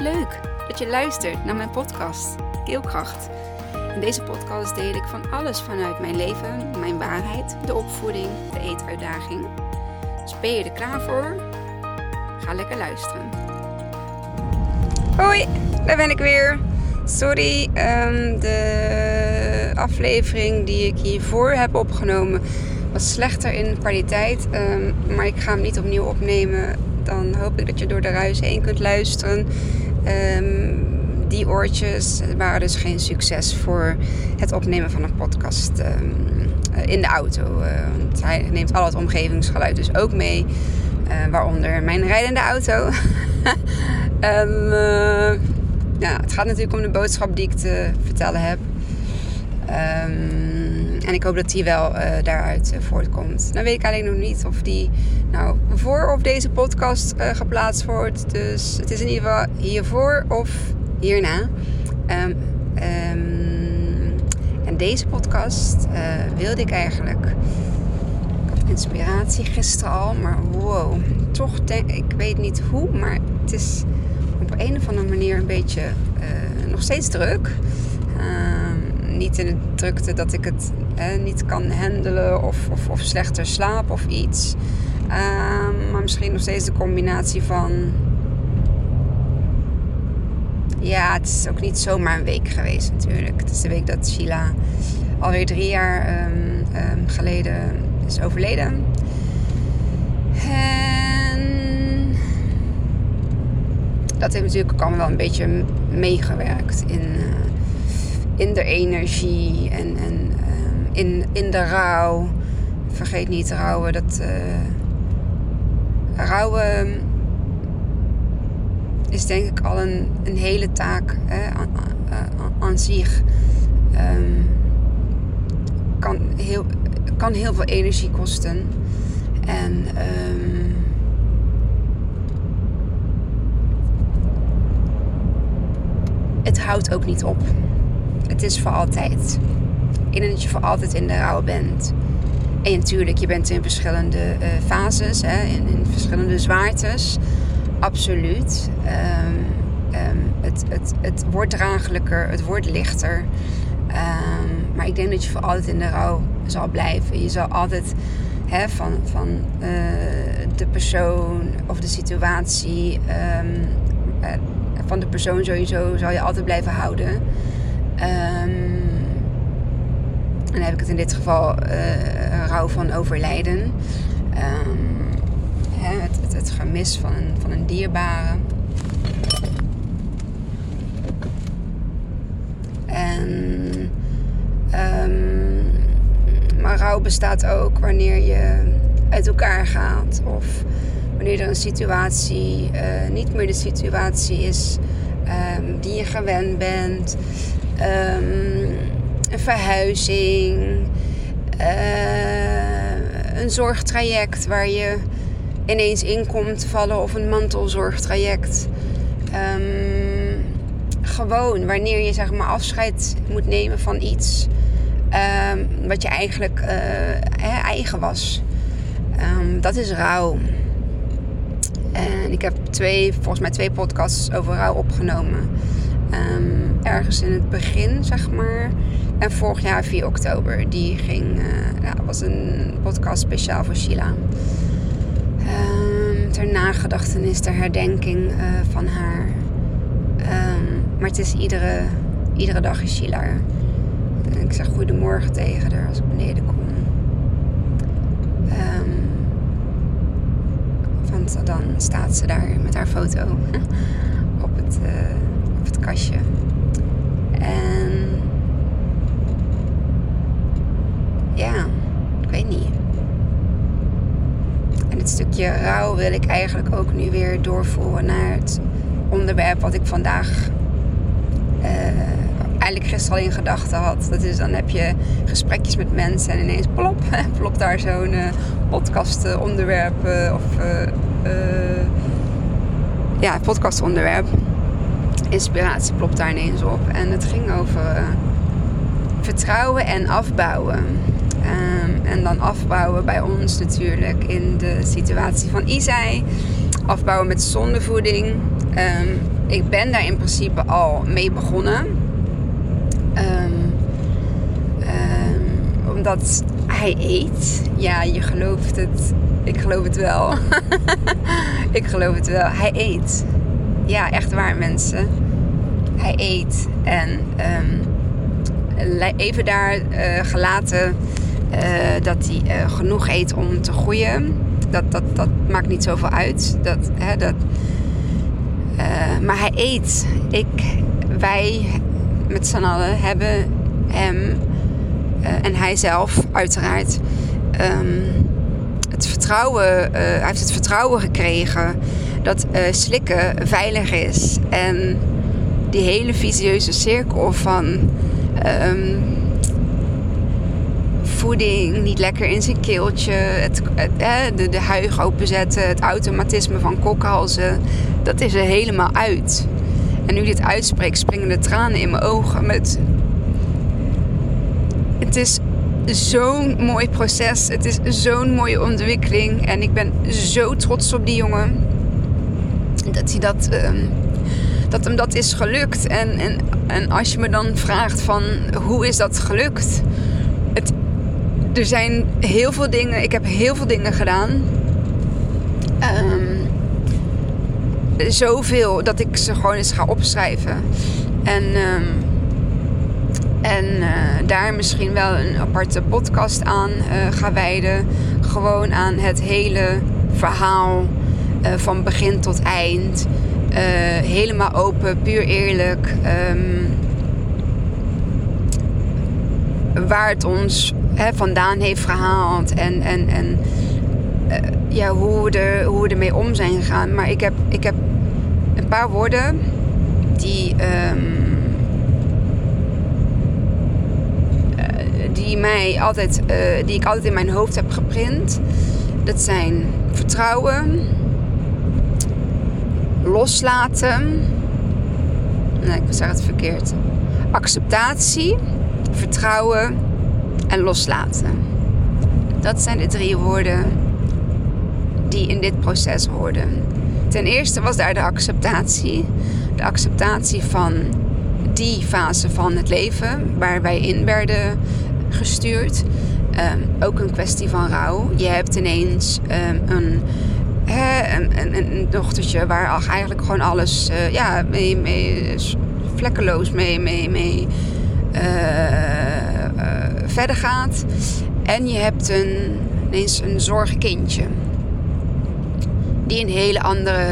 Leuk dat je luistert naar mijn podcast Keelkracht. In deze podcast deel ik van alles vanuit mijn leven, mijn waarheid, de opvoeding, de eetuitdaging. Dus ben je er klaar voor? Ga lekker luisteren. Hoi, daar ben ik weer. Sorry, um, de aflevering die ik hiervoor heb opgenomen was slechter in kwaliteit. Um, maar ik ga hem niet opnieuw opnemen. Dan hoop ik dat je door de ruis heen kunt luisteren. Um, die oortjes waren dus geen succes voor het opnemen van een podcast in de auto. Uh, hij neemt al het omgevingsgeluid dus ook mee. Uh, waaronder mijn rijdende auto. en, uh, ja, het gaat natuurlijk om de boodschap die ik te vertellen heb. Um, en ik hoop dat die wel uh, daaruit uh, voortkomt. Dan weet ik alleen nog niet of die nou voor of deze podcast uh, geplaatst wordt. Dus het is in ieder geval hiervoor of hierna. Um, um, en deze podcast wilde ik eigenlijk. Inspiratie gisteren al, maar wow. Toch denk ik, weet niet hoe, maar het is op een of andere manier een beetje nog steeds druk niet in de drukte dat ik het hè, niet kan handelen of, of, of, slechter slaap of iets. Um, maar misschien nog steeds de combinatie van. Ja, het is ook niet zomaar een week geweest natuurlijk. Het is de week dat Sheila alweer drie jaar um, um, geleden is overleden. En dat heeft natuurlijk ook allemaal wel een beetje meegewerkt in. Uh, in de energie en, en uh, in, in de rouw. Vergeet niet rouwen. Dat uh, rouwen is denk ik al een, een hele taak hè, aan, zich. Um, kan, heel, kan heel veel energie kosten. En het houdt ook niet op. Is voor altijd. Ik denk dat je voor altijd in de rouw bent. En natuurlijk, je bent in verschillende uh, fases, hè, in, in, verschillende zwaartes. Absoluut. Um, um, het, het, het wordt draaglijker, het wordt lichter. Um, maar ik denk dat je voor altijd in de rouw zal blijven. Je zal altijd hè, van, van uh, de persoon of de situatie, uh, van de persoon sowieso, zal je altijd blijven houden. En dan heb ik het in dit geval uh, rouw van overlijden. Hè, het, het, gemis van een, van een dierbare. En, um, maar rouw bestaat ook wanneer je uit elkaar gaat. Of wanneer er een situatie uh, niet meer de situatie is die je gewend bent um, een verhuizing, uh, een zorgtraject waar je ineens in komt vallen of een mantelzorgtraject. Um, gewoon wanneer je zeg maar afscheid moet nemen van iets um, wat je eigenlijk uh, eigen was. dat is rouw. En ik heb twee, volgens mij twee podcasts over rouw opgenomen. Um, ergens in het begin, zeg maar. En vorig jaar 4 oktober. Die ging, uh, ja, was een podcast speciaal voor Sheila. Um, ter nagedachtenis, ter herdenking uh, van haar. Um, maar het is iedere, iedere dag is Sheila. Ik zeg goedemorgen tegen haar als ik beneden kom. want dan staat ze daar met haar foto op het... Uh, kastje. En ja, ik weet niet. En het stukje rouw wil ik eigenlijk ook nu weer doorvoeren naar het onderwerp wat ik vandaag uh, eigenlijk gisteren al in gedachten had. Dat is dan heb je gesprekjes met mensen en ineens plop, plop daar zo'n uh, podcast onderwerp of ja, podcast onderwerp inspiratie plopt daar ineens op. En het ging over uh, vertrouwen en afbouwen. Um, en dan afbouwen bij ons natuurlijk in de situatie van Isai. Afbouwen met zondevoeding. Um, ik ben daar in principe al mee begonnen. Ehm, ehm, omdat hij eet. Ja, je gelooft het. Ik geloof het wel. ik geloof het wel. Hij eet. Ja, echt waar mensen. Hij eet. En even daar uh, gelaten uh, dat hij uh, genoeg eet om te groeien. Dat, dat, dat maakt niet zoveel uit. Dat, hè, dat, maar hij eet. Ik, wij met z'n allen hebben hem en hij zelf uiteraard um, het vertrouwen, hij heeft het vertrouwen gekregen dat slikken veilig is. En die hele visieuze cirkel van um, voeding niet lekker in zijn keeltje, het, de, de huig openzetten, het automatisme van kokhalzen, dat is er helemaal uit. En nu dit uitspreek, springen de tranen in mijn ogen. Met... Het is zo'n mooi proces. Het is zo'n mooie ontwikkeling. En ik ben zo trots op die jongen. Dat hij dat, um, dat hem dat is gelukt. En, en, en als je me dan vraagt van hoe is dat gelukt? Het, er zijn heel veel dingen. Ik heb heel veel dingen gedaan. Um, zoveel dat ik ze gewoon eens ga opschrijven. En, um, en uh, daar misschien wel een aparte podcast aan uh, ga wijden. Gewoon aan het hele verhaal uh, van begin tot eind. helemaal open, puur eerlijk. Um, waar het ons vandaan heeft gehaald. En, en, en ja, hoe, we er, hoe we ermee om zijn gegaan. Maar ik heb, ik heb een paar woorden die, uh, die, mij altijd, uh, die ik altijd in mijn hoofd heb geprint. Dat zijn vertrouwen, loslaten. Nee, ik zeg het verkeerd. Acceptatie, vertrouwen en loslaten. Dat zijn de drie woorden die in dit proces hoorden. Ten eerste was daar de acceptatie. De acceptatie van die fase van het leven waar wij in werden gestuurd. Um, ook een kwestie van rouw. Je hebt ineens um, een, hè, een, een, dochtertje waar eigenlijk gewoon alles uh, ja, mee, mee, vlekkeloos mee, mee, mee uh, uh, verder gaat. En je hebt een, ineens een zorgkindje die een hele andere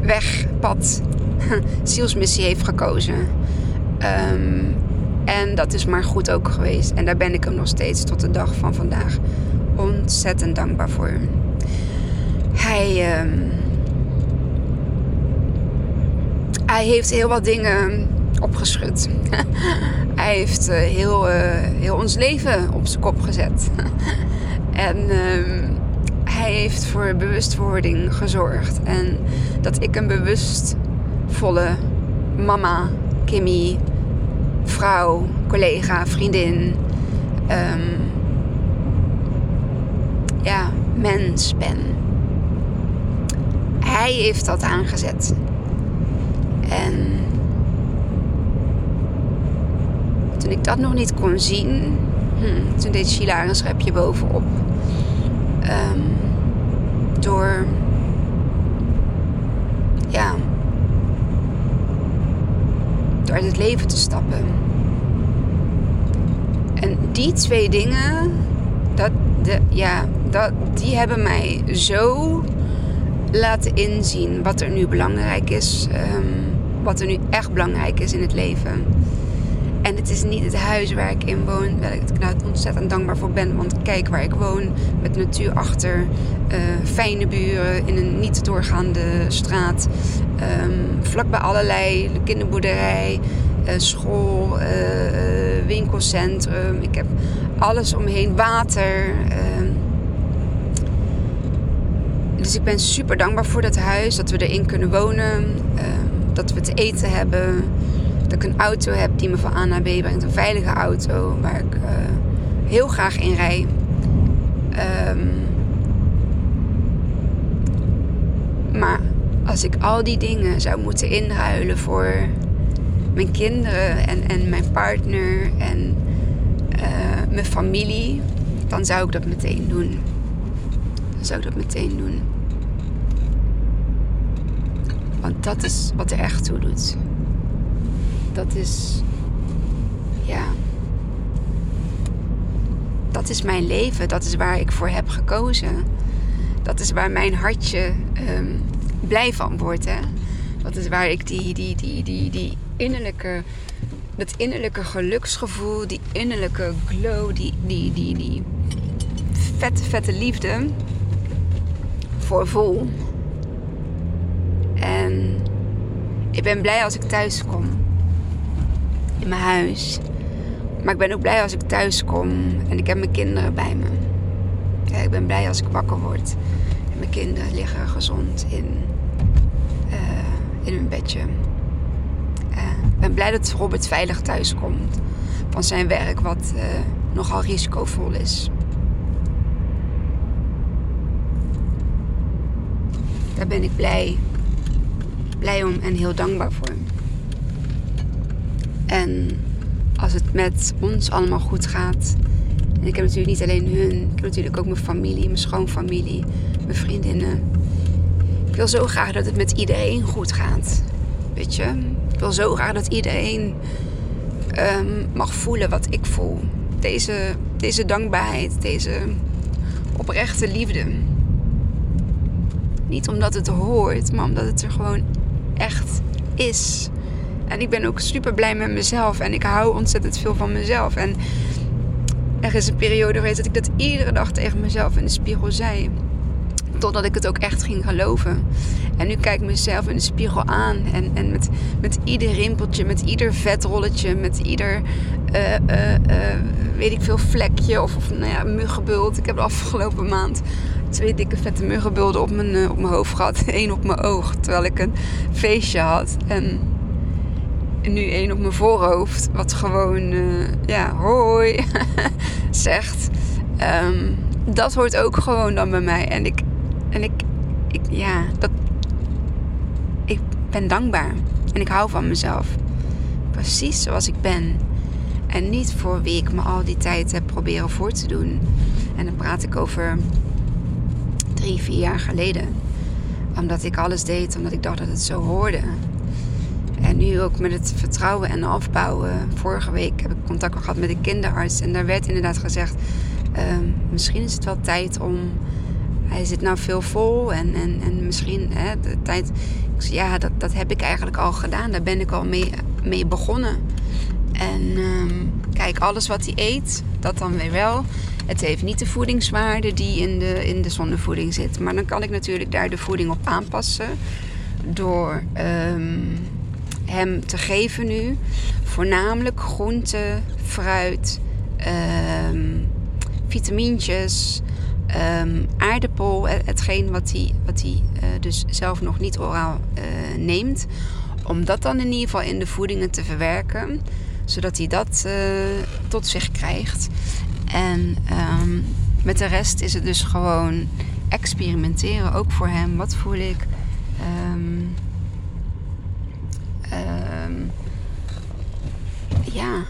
weg, pad, zielsmissie heeft gekozen. Um, en dat is maar goed ook geweest. En daar ben ik hem nog steeds tot de dag van vandaag ontzettend dankbaar voor. Hij, um, hij heeft heel wat dingen opgeschud. hij heeft uh, heel, uh, heel ons leven op zijn kop gezet. en um, hij heeft voor bewustwording gezorgd. En dat ik een bewustvolle mama, Kimmy, vrouw, collega, vriendin, um, ja, mens ben. Hij heeft dat aangezet. En toen ik dat nog niet kon zien, hmm, toen deed Sheila een schepje bovenop. Um, door ja door uit het leven te stappen. En die twee dingen, dat, de, ja, dat, die hebben mij zo laten inzien wat er nu belangrijk is. Um, wat er nu echt belangrijk is in het leven. En het is niet het huis waar ik in woon, waar ik nou ontzettend dankbaar voor ben. Want kijk waar ik woon, met natuur achter, uh, fijne buren in een niet doorgaande straat. Um, vlakbij allerlei kinderboerderij, uh, school, uh, winkelcentrum. Ik heb alles omheen, water. Ehm. Dus ik ben super dankbaar voor dat huis, dat we erin kunnen wonen, ehm, dat we te eten hebben dat ik een auto heb die me van A naar B brengt. Een veilige auto waar ik uh, heel graag in rij. Um, maar als ik al die dingen zou moeten inruilen voor mijn kinderen en, en mijn partner en eh, mijn familie, dan zou ik dat meteen doen. Dan zou ik dat meteen doen. Want dat is wat er echt toe doet. Dat is, ja, dat is mijn leven. Dat is waar ik voor heb gekozen. Dat is waar mijn hartje um, blij van wordt. Hè? Dat is waar ik die, die, die, die, die innerlijke, dat innerlijke geluksgevoel, die innerlijke glow, die, die, die, die vette, vette liefde voor voel. En ik ben blij als ik thuis kom. In mijn huis. Maar ik ben ook blij als ik thuis kom en ik heb mijn kinderen bij me. Ik ben blij als ik wakker word en mijn kinderen liggen gezond in, uh, in hun bedje. Uh, ik ben blij dat Robert veilig thuis komt van zijn werk, wat uh, nogal risicovol is. Daar ben ik blij, blij om en heel dankbaar voor. En als het met ons allemaal goed gaat. En ik heb natuurlijk niet alleen hun, ik heb natuurlijk ook mijn familie, mijn schoonfamilie, mijn vriendinnen. Ik wil zo graag dat het met iedereen goed gaat. Weet je? Ik wil zo graag dat iedereen um, mag voelen wat ik voel. Deze, deze dankbaarheid, deze oprechte liefde. Niet omdat het hoort, maar omdat het er gewoon echt is. En ik ben ook super blij met mezelf. En ik hou ontzettend veel van mezelf. En er is een periode geweest dat ik dat iedere dag tegen mezelf in de spiegel zei. Totdat ik het ook echt ging geloven. En nu kijk ik mezelf in de spiegel aan. En, en met, met ieder rimpeltje, met ieder vetrolletje, met ieder, uh, uh, uh, weet ik veel, vlekje of, of nou ja, muggenbult. Ik heb de afgelopen maand twee dikke vette muggenbulden op mijn, op mijn hoofd gehad. Eén op mijn oog, terwijl ik een feestje had. En nu één op mijn voorhoofd. Wat gewoon, ja, hoi zegt. Um, dat hoort ook gewoon dan bij mij. En ik, en ik, ik, ja, dat, ben dankbaar. En ik hou van mezelf. Precies zoals ik ben. En niet voor wie ik me al die tijd heb proberen voor te doen. En dan praat ik over drie, vier jaar geleden. Omdat ik alles deed, omdat ik dacht dat het zo hoorde. En nu ook met het vertrouwen en afbouwen. Vorige week heb ik contact gehad met de kinderarts. En daar werd inderdaad gezegd: ehm, misschien is het wel tijd om. Hij zit nou veel vol en, en, en misschien hè, de tijd. Ja, dat, dat heb ik eigenlijk al gedaan. Daar ben ik al mee, mee begonnen. En ehm, kijk, alles wat hij eet, dat dan weer wel. Het heeft niet de voedingswaarde die in de, in de zonnevoeding zit. Maar dan kan ik natuurlijk daar de voeding op aanpassen. Door um, hem te geven nu. Voornamelijk groente, fruit, um, vitamintjes, um, aardappel. Hetgeen wat hij, wat uh, dus zelf nog niet oraal uh, neemt. Om dat dan in ieder geval in de voedingen te verwerken. Zodat hij dat tot zich krijgt. En um, met de rest is het dus gewoon experimenteren. Ook voor hem. Wat voel ik? Um, ja,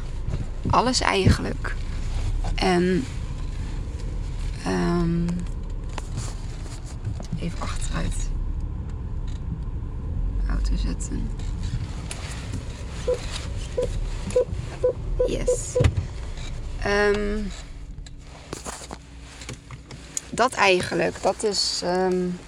alles eigenlijk. En um, even achteruit auto zetten. Yes. Um, dat eigenlijk, dat is. Um,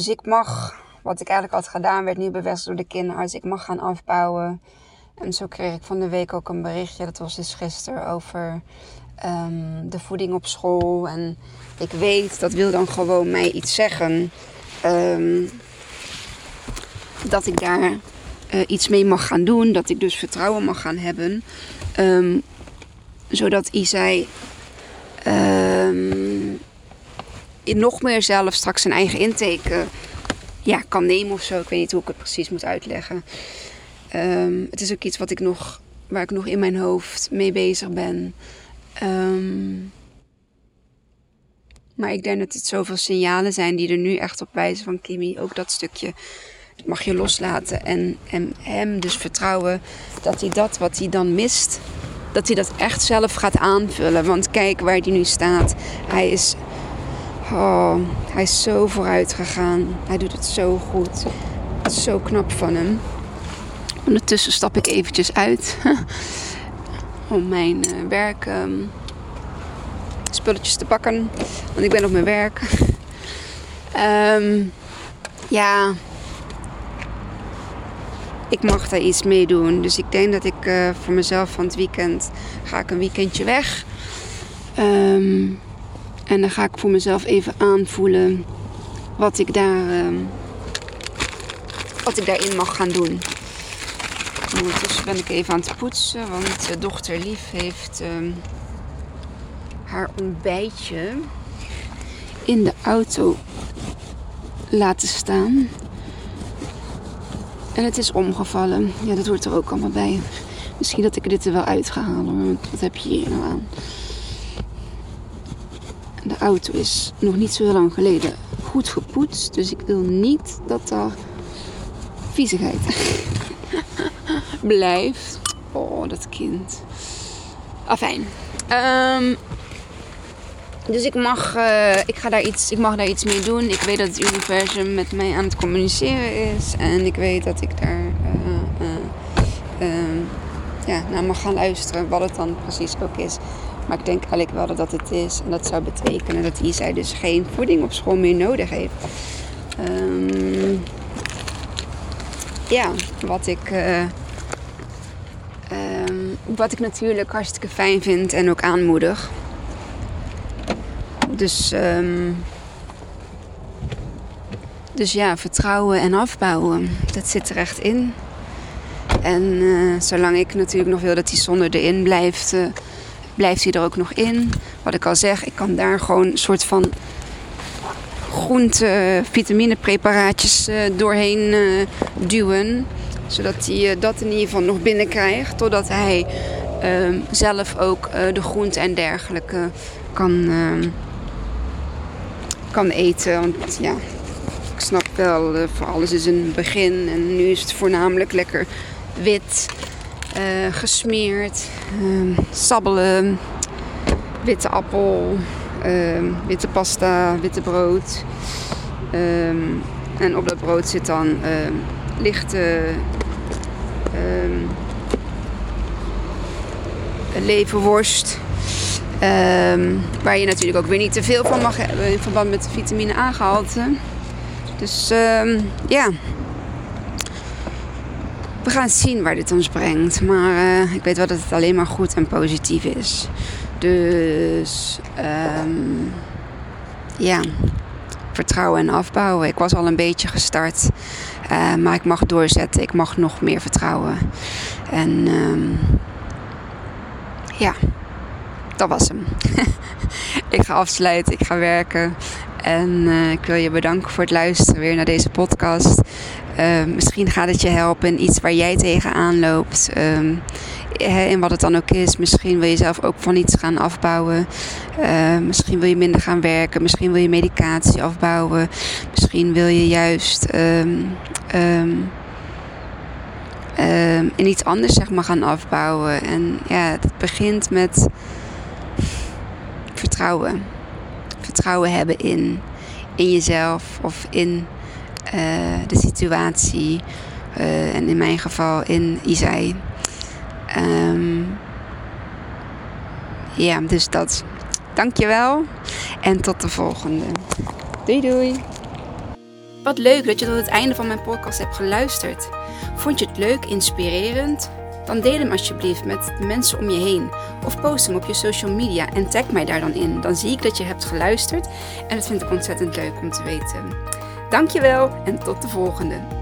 Dus ik mag, wat ik eigenlijk had gedaan, werd nu bevestigd door de kinderarts. Ik mag gaan afbouwen. En zo kreeg ik van de week ook een berichtje, dat was dus gisteren, over um, de voeding op school. En ik weet, dat wil dan gewoon mij iets zeggen. Um, dat ik daar uh, iets mee mag gaan doen. Dat ik dus vertrouwen mag gaan hebben. Um, zodat Isai nog meer zelf straks zijn eigen intake ja, kan nemen of zo. Ik weet niet hoe ik het precies moet uitleggen. Ehm, het is ook iets wat ik nog, waar ik nog in mijn hoofd mee bezig ben. Ehm, maar ik denk dat het zoveel signalen zijn die er nu echt op wijzen van Kimi. Ook dat stukje mag je loslaten. En, en hem dus vertrouwen dat hij dat wat hij dan mist, dat hij dat echt zelf gaat aanvullen. Want kijk waar hij nu staat. Hij is, oh, hij is zo vooruit gegaan. Hij doet het zo goed. Het is zo knap van hem. Ondertussen stap ik eventjes uit om mijn uh, werk um, spulletjes te pakken. Want ik ben op mijn werk. um, ja, ik mag daar iets mee doen. Dus ik denk dat ik uh, voor mezelf van het weekend ga ik een weekendje weg. Um, en dan ga ik voor mezelf even aanvoelen wat ik daar, um, wat ik daarin mag gaan doen. Ondertussen ben ik even aan het poetsen, want dochter Lief heeft um, haar ontbijtje in de auto laten staan. En het is omgevallen. Ja, dat hoort er ook allemaal bij. Misschien dat ik dit er wel uit ga halen. wat heb je hier nou aan? De auto is nog niet zo lang geleden goed gepoetst. Dus ik wil niet dat er viezigheid blijft. Oh, dat kind. Afijn. Um, dus ik mag, uh, ik, ga daar iets, ik mag daar iets mee doen. Ik weet dat het universum met mij aan het communiceren is. En ik weet dat ik daar uh, uh, ja, naar mag gaan luisteren. Wat het dan precies ook is. Maar ik denk eigenlijk wel dat dat het is. En dat zou betekenen dat Isai dus geen voeding op school meer nodig heeft. Um, ja, wat ik, um, wat ik natuurlijk hartstikke fijn vind en ook aanmoedig. Dus, um, dus ja, vertrouwen en afbouwen, dat zit er echt in. En uh, zolang ik natuurlijk nog wil dat die zonder erin blijft, uh, blijft hij er ook nog in. Wat ik al zeg, ik kan daar gewoon een soort van groente, vitaminepreparaatjes uh, doorheen duwen. Zodat hij dat in ieder geval nog binnenkrijgt. Totdat hij ehm, zelf ook de groente en dergelijke kan ehm, kan eten. Want ja, ik snap wel, voor alles is een begin. En nu is het voornamelijk lekker wit, uh, gesmeerd, uh, sabbelen, witte appel, ehm, witte pasta, witte brood. Um, en op dat brood zit dan ehm, lichte leverworst. Um, waar je natuurlijk ook weer niet te veel van mag hebben in verband met de vitamine A gehalte. Dus ja. We gaan zien waar dit ons brengt. Maar uh, ik weet wel dat het alleen maar goed en positief is. Dus um, ja. Vertrouwen en afbouwen. Ik was al een beetje gestart. Uh, maar ik mag doorzetten. Ik mag nog meer vertrouwen. En ja dat was hem. ik ga afsluiten, ik ga werken. En uh, ik wil je bedanken voor het luisteren weer naar deze podcast. Uh, misschien gaat het je helpen in iets waar jij tegenaan loopt. Um, en wat het dan ook is. Misschien wil je zelf ook van iets gaan afbouwen. Uh, misschien wil je minder gaan werken. Misschien wil je medicatie afbouwen. Misschien wil je juist in iets anders zeg maar, gaan afbouwen. En ja, het begint met vertrouwen. Vertrouwen hebben in, in jezelf of in uh, de situatie. Uh, en in mijn geval in Isai. Um, ja, dus dat. Dankjewel. En tot de volgende. Doei doei. Wat leuk dat je tot het einde van mijn podcast hebt geluisterd. Vond je het leuk, inspirerend? dan deel hem alsjeblieft met de mensen om je heen. Of post hem op je social media en tag mij daar dan in. Dan zie ik dat je hebt geluisterd en dat vind ik ontzettend leuk om te weten. Dankjewel en tot de volgende.